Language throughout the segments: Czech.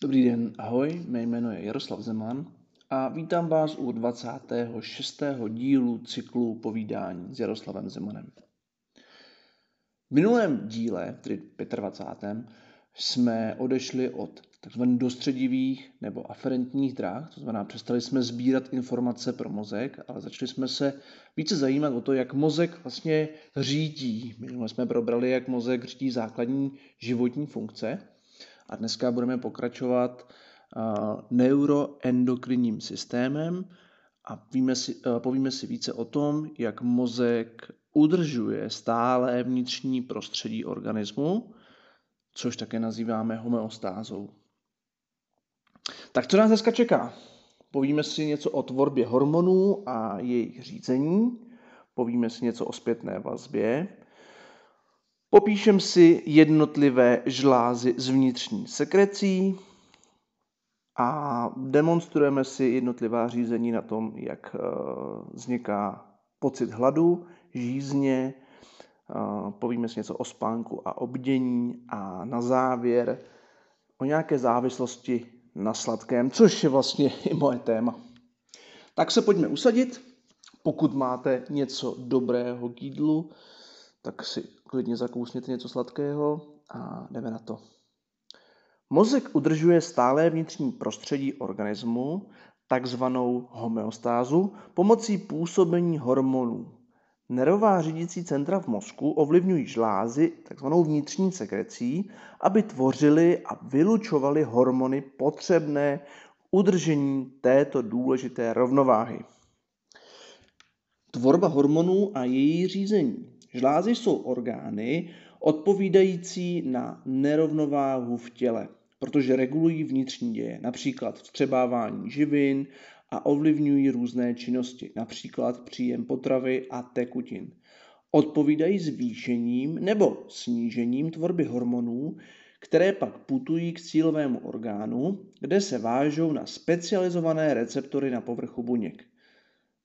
Dobrý den, ahoj, mé jméno je Jaroslav Zeman a vítám vás u 26. dílu cyklu povídání s Jaroslavem Zemanem. V minulém díle, tedy 25. jsme odešli od tzv. dostředivých nebo aferentních dráh, to znamená přestali jsme sbírat informace pro mozek, ale začali jsme se více zajímat o to, jak mozek vlastně řídí. Minule jsme probrali, jak mozek řídí základní životní funkce a dneska budeme pokračovat neuroendokrinním systémem a víme si, povíme si více o tom, jak mozek udržuje stále vnitřní prostředí organismu, což také nazýváme homeostázou. Tak co nás dneska čeká? Povíme si něco o tvorbě hormonů a jejich řízení, povíme si něco o zpětné vazbě, popíšem si jednotlivé žlázy z vnitřní sekrecí a demonstrujeme si jednotlivá řízení na tom, jak eh, vzniká pocit hladu, žízně, eh, povíme si něco o spánku a obdění a na závěr o nějaké závislosti na sladkém, což je vlastně i moje téma. Tak se pojďme usadit. Pokud máte něco dobrého k jídlu, tak si klidně zakousněte něco sladkého a jdeme na to. Mozek udržuje stále vnitřní prostředí organismu, takzvanou homeostázu, pomocí působení hormonů. Nervová řídící centra v mozku ovlivňují žlázy, takzvanou vnitřní sekrecí, aby tvořily a vylučovaly hormony potřebné k udržení této důležité rovnováhy. Tvorba hormonů a její řízení. Žlázy jsou orgány odpovídající na nerovnováhu v těle, protože regulují vnitřní děje, například vstřebávání živin a ovlivňují různé činnosti, například příjem potravy a tekutin. Odpovídají zvýšením nebo snížením tvorby hormonů, které pak putují k cílovému orgánu, kde se vážou na specializované receptory na povrchu buněk.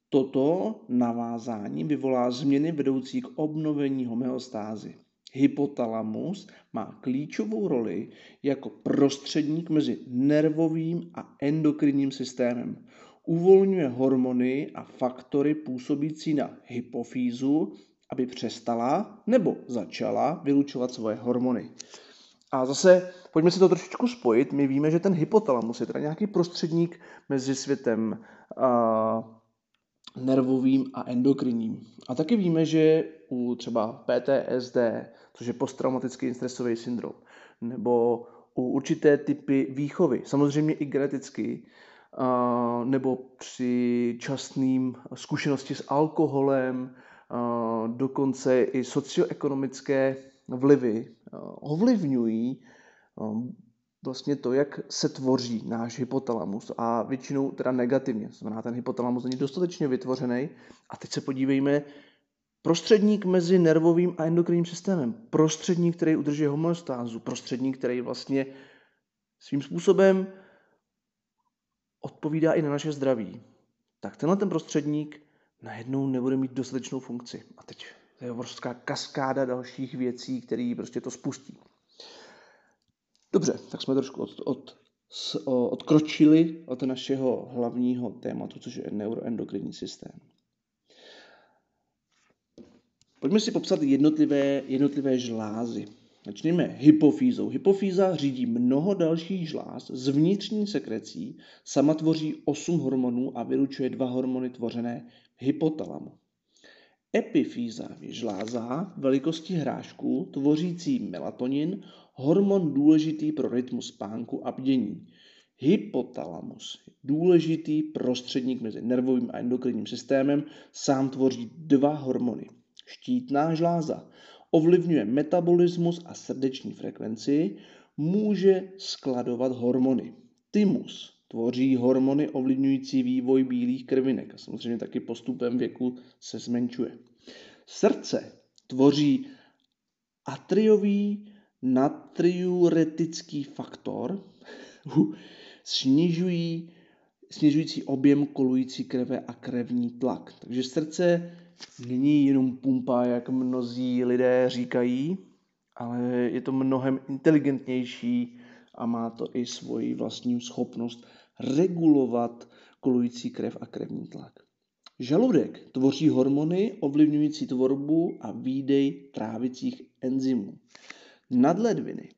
Toto navázání vyvolá změny vedoucí k obnovení homeostázy. Hypotalamus má klíčovou roli jako prostředník mezi nervovým a endokrinním systémem. Uvolňuje hormony a faktory působící na hypofýzu, aby přestala nebo začala vylučovat svoje hormony. A zase pojďme si to trošičku spojit. My víme, že ten hypotalamus je teda nějaký prostředník mezi světem uh, nervovým a endokrinním. A taky víme, že u třeba PTSD, což je posttraumatický stresový syndrom, nebo u určité typy výchovy, samozřejmě i geneticky, nebo při častným zkušenosti s alkoholem, dokonce i socioekonomické vlivy ovlivňují vlastně to, jak se tvoří náš hypotalamus a většinou teda negativně. To znamená, ten hypotalamus není dostatečně vytvořený. A teď se podívejme, prostředník mezi nervovým a endokrinním systémem, prostředník, který udržuje homeostázu, prostředník, který vlastně svým způsobem odpovídá i na naše zdraví, tak tenhle ten prostředník najednou nebude mít dostatečnou funkci. A teď je obrovská kaskáda dalších věcí, které prostě to spustí. Dobře, tak jsme trošku od, od, odkročili od našeho hlavního tématu, což je neuroendokrinní systém. Pojďme si popsat jednotlivé, jednotlivé žlázy. Začněme hypofýzou. Hypofýza řídí mnoho dalších žláz z vnitřní sekrecí, sama tvoří 8 hormonů a vylučuje dva hormony tvořené hypotalamu. Epifýza je žláza velikosti hrášku tvořící melatonin, hormon důležitý pro rytmus spánku a bdění. Hypotalamus je důležitý prostředník mezi nervovým a endokrinním systémem, sám tvoří dva hormony. Štítná žláza ovlivňuje metabolismus a srdeční frekvenci, může skladovat hormony. Tymus tvoří hormony ovlivňující vývoj bílých krvinek a samozřejmě taky postupem věku se zmenšuje. Srdce tvoří atriový natriuretický faktor, snižují, snižující objem kolující krve a krevní tlak. Takže srdce není jenom pumpa, jak mnozí lidé říkají, ale je to mnohem inteligentnější a má to i svoji vlastní schopnost regulovat kolující krev a krevní tlak. Žaludek tvoří hormony ovlivňující tvorbu a výdej trávicích enzymů. Nadledviny.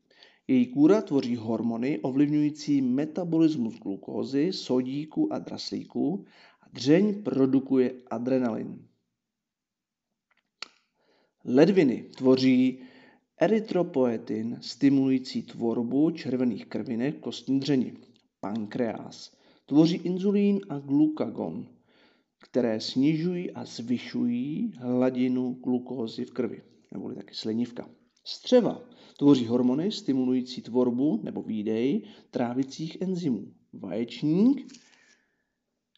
Její kůra tvoří hormony ovlivňující metabolismus glukózy, sodíku a draslíku a dřeň produkuje adrenalin. Ledviny tvoří erytropoetin stimulující tvorbu červených krvinek kostní dřeni. Pankreas tvoří inzulín a glukagon, které snižují a zvyšují hladinu glukózy v krvi, neboli taky slinivka. Střeva tvoří hormony stimulující tvorbu nebo výdej trávicích enzymů. Vaječník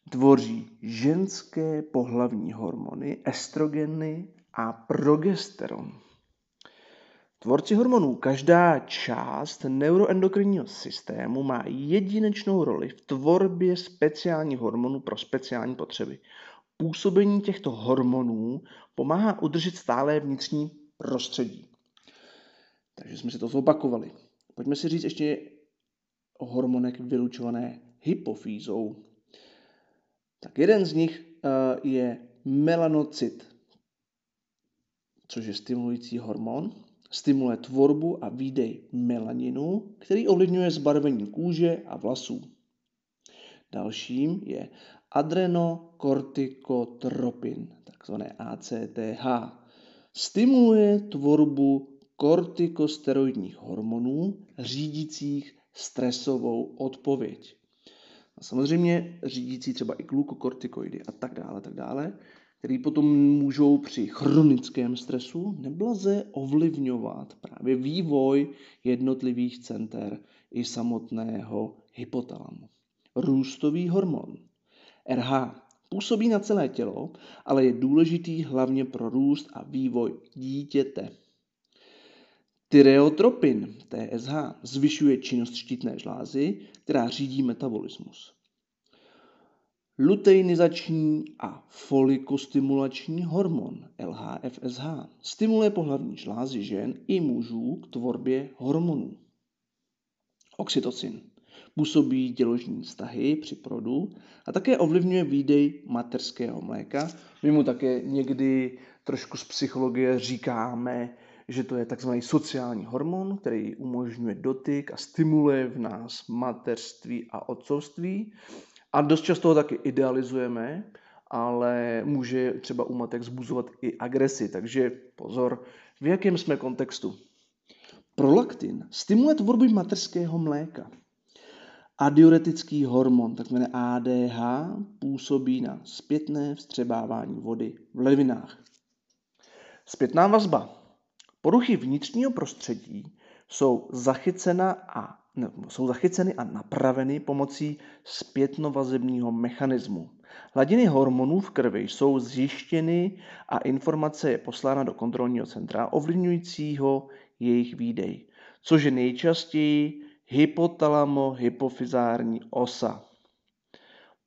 tvoří ženské pohlavní hormony, estrogeny a progesteron. Tvorci hormonů. Každá část neuroendokrinního systému má jedinečnou roli v tvorbě speciálních hormonů pro speciální potřeby. Působení těchto hormonů pomáhá udržet stále vnitřní prostředí. Takže jsme si to zopakovali. Pojďme si říct ještě o hormonech vylučované hypofýzou. Tak jeden z nich uh, je melanocyt, což je stimulující hormon. Stimuluje tvorbu a výdej melaninu, který ovlivňuje zbarvení kůže a vlasů. Dalším je adrenokortikotropin, takzvané ACTH. Stimuluje tvorbu kortikosteroidních hormonů řídících stresovou odpověď. A samozřejmě řídící třeba i glukokortikoidy a tak dále, tak dále, který potom můžou při chronickém stresu neblaze ovlivňovat právě vývoj jednotlivých center i samotného hypotalamu. Růstový hormon RH působí na celé tělo, ale je důležitý hlavně pro růst a vývoj dítěte. Tyreotropin, TSH, zvyšuje činnost štítné žlázy, která řídí metabolismus. Luteinizační a folikostimulační hormon LHFSH stimuluje pohlavní žlázy žen i mužů k tvorbě hormonů. Oxytocin působí děložní vztahy při produ a také ovlivňuje výdej materského mléka. My mu také někdy trošku z psychologie říkáme že to je takzvaný sociální hormon, který umožňuje dotyk a stimuluje v nás mateřství a otcovství. A dost často ho taky idealizujeme, ale může třeba u matek zbuzovat i agresi. Takže pozor, v jakém jsme kontextu. Prolaktin stimuluje tvorbu materského mléka. Adiuretický hormon, takzvané ADH, působí na zpětné vstřebávání vody v ledvinách. Zpětná vazba Poruchy vnitřního prostředí jsou, zachycena a, jsou zachyceny a napraveny pomocí zpětnovazebního mechanismu. Hladiny hormonů v krvi jsou zjištěny a informace je poslána do kontrolního centra ovlivňujícího jejich výdej, což je nejčastěji hypotalamo-hypofizární osa.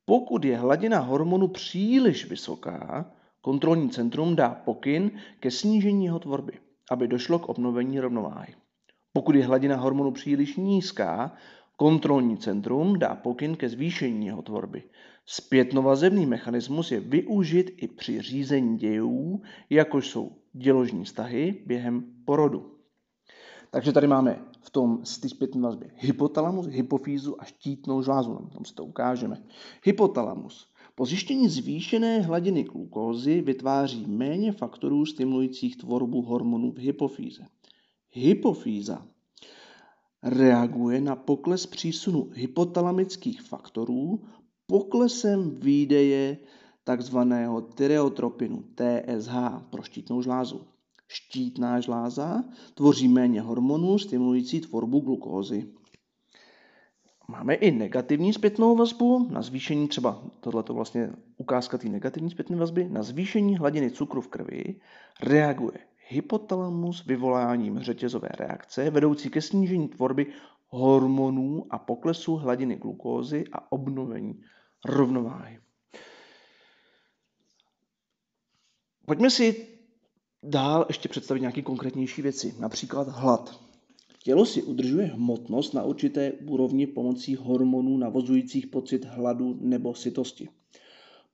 Pokud je hladina hormonu příliš vysoká, kontrolní centrum dá pokyn ke snížení jeho tvorby aby došlo k obnovení rovnováhy. Pokud je hladina hormonu příliš nízká, kontrolní centrum dá pokyn ke zvýšení jeho tvorby. Zpětnovazebný mechanismus je využit i při řízení dějů, jakož jsou děložní vztahy během porodu. Takže tady máme v tom z té zpětné vazbě hypotalamus, hypofýzu a štítnou žlázu. No, tam si to ukážeme. Hypotalamus po zjištění zvýšené hladiny glukózy vytváří méně faktorů stimulujících tvorbu hormonů v hypofýze. Hypofýza reaguje na pokles přísunu hypotalamických faktorů poklesem výdeje tzv. tyreotropinu TSH pro štítnou žlázu. Štítná žláza tvoří méně hormonů stimulující tvorbu glukózy. Máme i negativní zpětnou vazbu na zvýšení, třeba tohle to vlastně ukázka té negativní zpětné vazby, na zvýšení hladiny cukru v krvi reaguje hypotalamus vyvoláním řetězové reakce vedoucí ke snížení tvorby hormonů a poklesu hladiny glukózy a obnovení rovnováhy. Pojďme si dál ještě představit nějaké konkrétnější věci, například hlad. Tělo si udržuje hmotnost na určité úrovni pomocí hormonů navozujících pocit hladu nebo sytosti.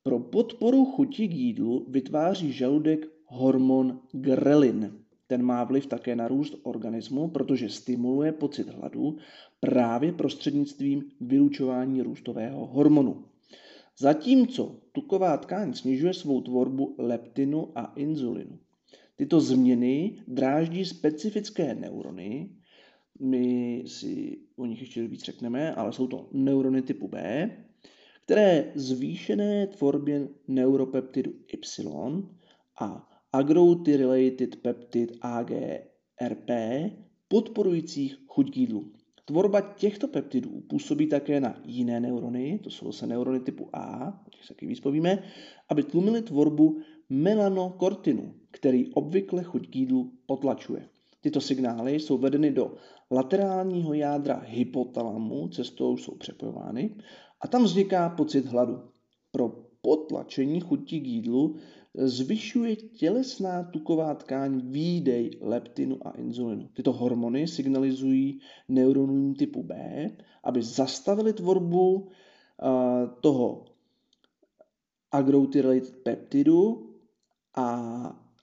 Pro podporu chuti k jídlu vytváří žaludek hormon grelin. Ten má vliv také na růst organismu, protože stimuluje pocit hladu právě prostřednictvím vylučování růstového hormonu. Zatímco tuková tkáň snižuje svou tvorbu leptinu a inzulinu. Tyto změny dráždí specifické neurony, my si o nich ještě víc řekneme, ale jsou to neurony typu B, které zvýšené tvorbě neuropeptidu Y a agouti-related peptid AGRP podporujících chuť k jídlu. Tvorba těchto peptidů působí také na jiné neurony, to jsou zase neurony typu A, o těch se taky aby tlumily tvorbu melanokortinu, který obvykle chuť k jídlu potlačuje. Tyto signály jsou vedeny do laterálního jádra hypotalamu, cestou jsou přepojovány a tam vzniká pocit hladu. Pro potlačení chuti k jídlu zvyšuje tělesná tuková tkáň výdej leptinu a inzulinu. Tyto hormony signalizují neuronům typu B, aby zastavili tvorbu uh, toho agouti-related peptidu a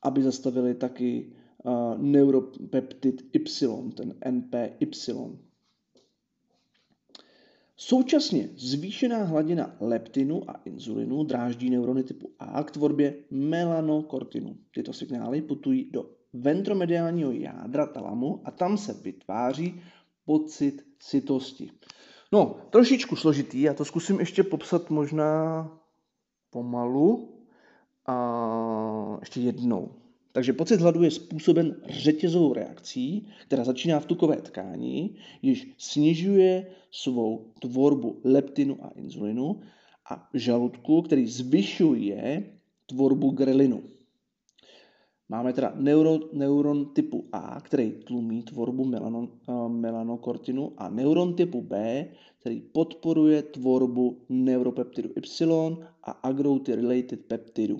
aby zastavili taky uh, neuropeptid Y, ten NPY. Současně zvýšená hladina leptinu a inzulinu dráždí neurony typu A k tvorbě melanokortinu. Tyto signály putují do ventromediálního jádra talamu a tam se vytváří pocit sytosti. No, trošičku složitý, já to zkusím ještě popsat možná pomalu a ještě jednou. Takže pocit hladu je způsoben řetězovou reakcí, která začíná v tukové tkáni, již snižuje svou tvorbu leptinu a inzulinu a žaludku, který zvyšuje tvorbu grelinu. Máme teda neuro, neuron typu A, který tlumí tvorbu melano, uh, melanokortinu a neuron typu B, který podporuje tvorbu neuropeptidu Y a agouti-related peptidu.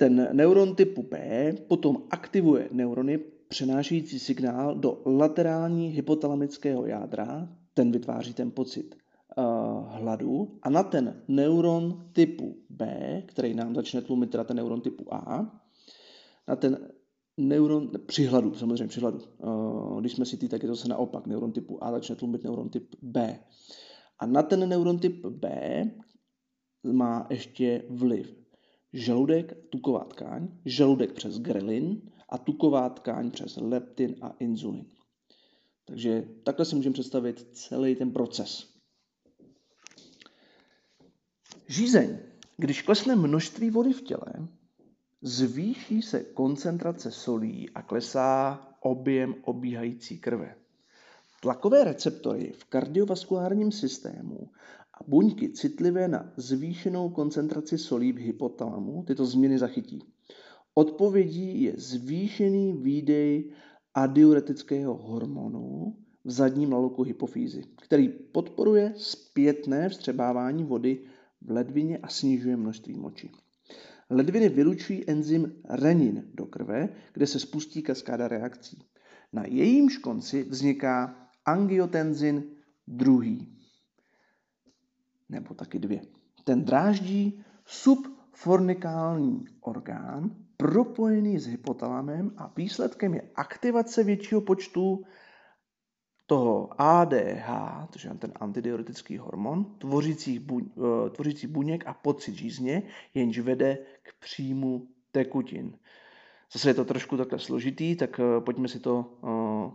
Ten neuron typu P potom aktivuje neurony přenášející signál do laterální hypotalamického jádra, ten vytváří ten pocit uh, hladu a na ten neuron typu B, který nám začne tlumit teda ten neuron typu A, na ten neuron, při hladu, samozřejmě při hladu. Uh, když jsme si ty, tak je to se naopak. Neuron typu A začne tlumit neuron typ B. A na ten neuron typ B má ještě vliv žaludek, tuková tkáň, žaludek přes grelin a tuková tkáň přes leptin a inzulin. Takže takhle si můžeme představit celý ten proces. Žízeň. Když klesne množství vody v těle, zvýší se koncentrace solí a klesá objem obíhající krve. Tlakové receptory v kardiovaskulárním systému buňky citlivé na zvýšenou koncentraci solí v hypotalamu tyto změny zachytí. Odpovědí je zvýšený výdej adiuretického hormonu v zadním laloku hypofýzy, který podporuje zpětné vstřebávání vody v ledvině a snižuje množství moči. Ledviny vylučují enzym renin do krve, kde se spustí kaskáda reakcí. Na jejímž konci vzniká angiotenzin druhý nebo taky dvě. Ten dráždí subfornikální orgán propojený s hypotalamem a výsledkem je aktivace většího počtu toho ADH, to je ten antidiuretický hormon, tvořících, buň, uh, tvořící buněk a pocit žízně, jenž vede k příjmu tekutin. Zase je to trošku takhle složitý, tak uh, pojďme si to uh,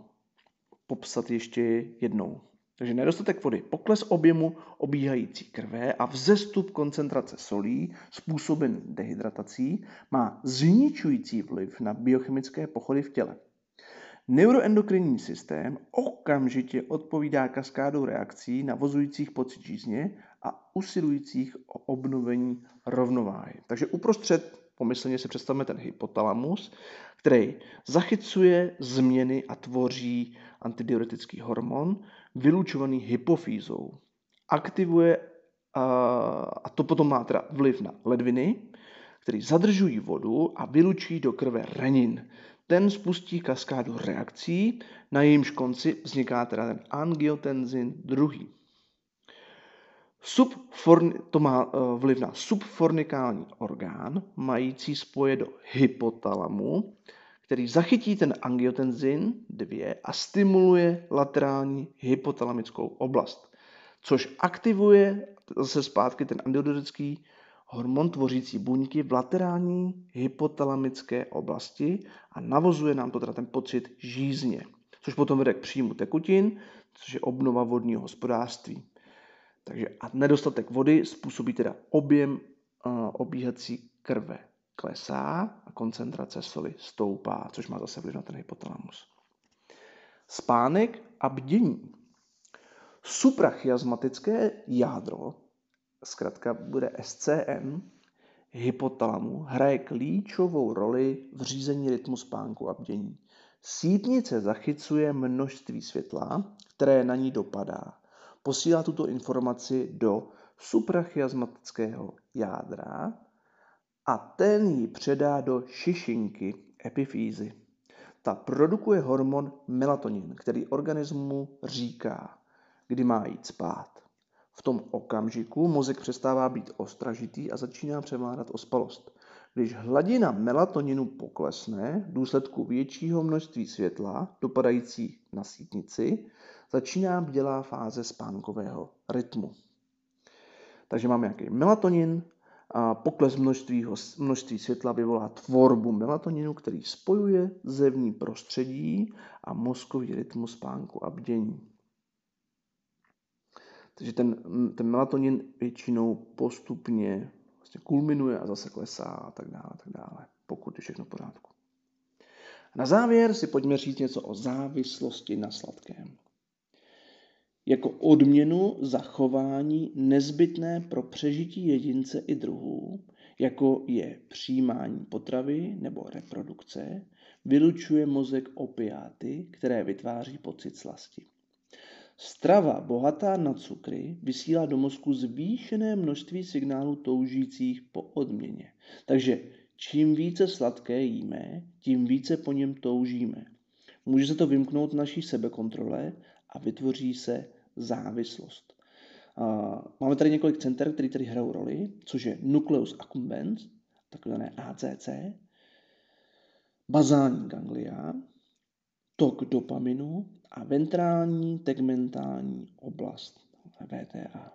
popsat ještě jednou. Takže nedostatek vody, pokles objemu obíhající krve a vzestup koncentrace solí způsoben dehydratací má zničující vliv na biochemické pochody v těle. Neuroendokrinní systém okamžitě odpovídá kaskádou reakcí navozujících pocit žízně a usilujících o obnovení rovnováhy. Takže uprostřed pomyslně si představme ten hypotalamus, který zachycuje změny a tvoří antidiuretický hormon, vylučovaný hypofýzou. Aktivuje, a to potom má teda vliv na ledviny, který zadržují vodu a vylučují do krve renin. ten spustí kaskádu reakcí, na jejímž konci vzniká teda ten angiotenzin druhý. Subforni, to má uh, vliv na subfornikální orgán, mající spoje do hypotalamu, který zachytí ten angiotenzin 2 a stimuluje laterální hypotalamickou oblast, což aktivuje zase zpátky ten antidiuretický hormon tvořící buňky v laterální hypotalamické oblasti a navozuje nám to teda ten pocit žízně, což potom vede k příjmu tekutin, což je obnova vodního hospodářství. Takže a nedostatek vody způsobí teda objem uh, obíhací krve klesá a koncentrace soli stoupá, což má zase vliv na ten hypotalamus. Spánek a bdění. Suprachiasmatické jádro, zkrátka bude SCN, hypotalamu, hraje klíčovou roli v řízení rytmu spánku a bdění. Sítnice zachycuje množství světla, které na ní dopadá. Posílá tuto informaci do suprachiasmatického jádra a ten ji předá do šišinky epifýzy. Ta produkuje hormon melatonin, který organismu říká, kdy má jít spát. V tom okamžiku mozek přestává být ostražitý a začíná převládat ospalost. Když hladina melatoninu poklesne v důsledku většího množství světla dopadající na sítnici, začíná bdělá fáze spánkového rytmu. Takže máme nějaký melatonin, a pokles množství, množství světla vyvolá tvorbu melatoninu, který spojuje zevní prostředí a mozkový rytmus spánku a bdění. Takže ten, ten melatonin většinou postupně vlastně kulminuje a zase klesá a tak dále, a tak dále, pokud je všechno v pořádku. Na závěr si pojďme říct něco o závislosti na sladkém jako odměnu za chování nezbytné pro přežití jedince i druhů, jako je přijímání potravy nebo reprodukce, vylučuje mozek opiáty, které vytváří pocit slasti. Strava bohatá na cukry vysílá do mozku zvýšené množství signálů toužících po odměně. Takže čím více sladké jíme, tím více po něm toužíme. Může se to vymknout naší sebekontrole a vytvoří se závislost. Máme tady několik center, které tady hrajou roli, což je nucleus accumbens, takzvané ACC, bazální ganglia, tok dopaminu a ventrální tegmentální oblast, VTA.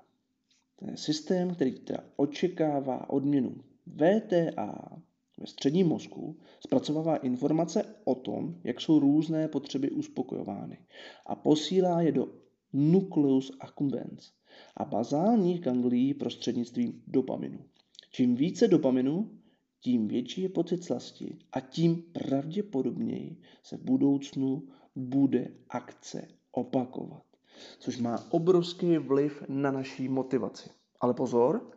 To je systém, který teda očekává odměnu. VTA ve středním mozku zpracovává informace o tom, jak jsou různé potřeby uspokojovány a posílá je do nucleus accumbens a bazálních ganglií prostřednictvím dopaminu. Čím více dopaminu, tím větší je pocit slasti a tím pravděpodobněji se v budoucnu bude akce opakovat. Což má obrovský vliv na naší motivaci. Ale pozor,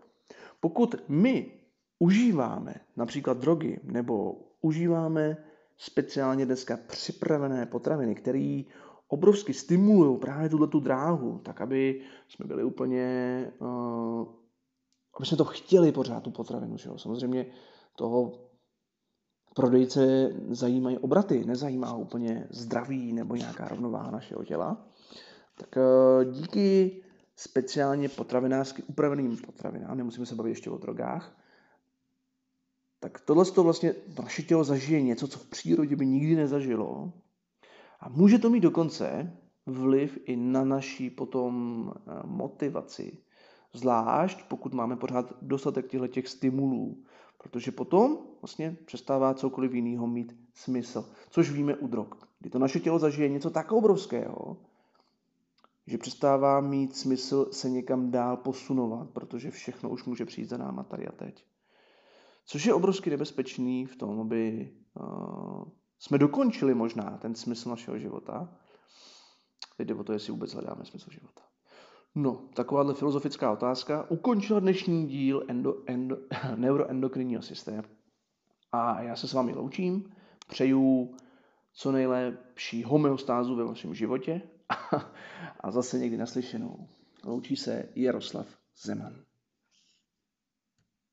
pokud my užíváme například drogy nebo užíváme speciálně dneska připravené potraviny, které obrovsky stimulují právě tuto tu dráhu, tak aby jsme byli úplně, uh, aby jsme to chtěli pořád, tu potravinu. Že jo? Samozřejmě toho prodejce zajímají obraty, nezajímá úplně zdraví nebo nějaká rovnováha našeho těla. Tak uh, díky speciálně potravinářsky upraveným potravinám, nemusíme se bavit ještě o drogách, tak tohle to vlastně naše tělo zažije něco, co v přírodě by nikdy nezažilo a může to mít dokonce vliv i na naší potom eh, motivaci. Zvlášť pokud máme pořád dostatek těchto těch stimulů, protože potom vlastně přestává cokoliv jiného mít smysl. Což víme u drog. Kdy to naše tělo zažije něco tak obrovského, že přestává mít smysl se někam dál posunovat, protože všechno už může přijít za náma tady a teď. Což je obrovsky nebezpečný v tom, aby uh, jsme dokončili možná ten smysl našeho života. Teď jde o to, jestli vůbec hledáme smysl života. No, takováhle filozofická otázka ukončila dnešní díl endo, endo, neuroendokrinního systému. A já se s vámi loučím, přeju co nejlepší homeostázu ve vašem životě a zase někdy naslyšenou. Loučí se Jaroslav Zeman.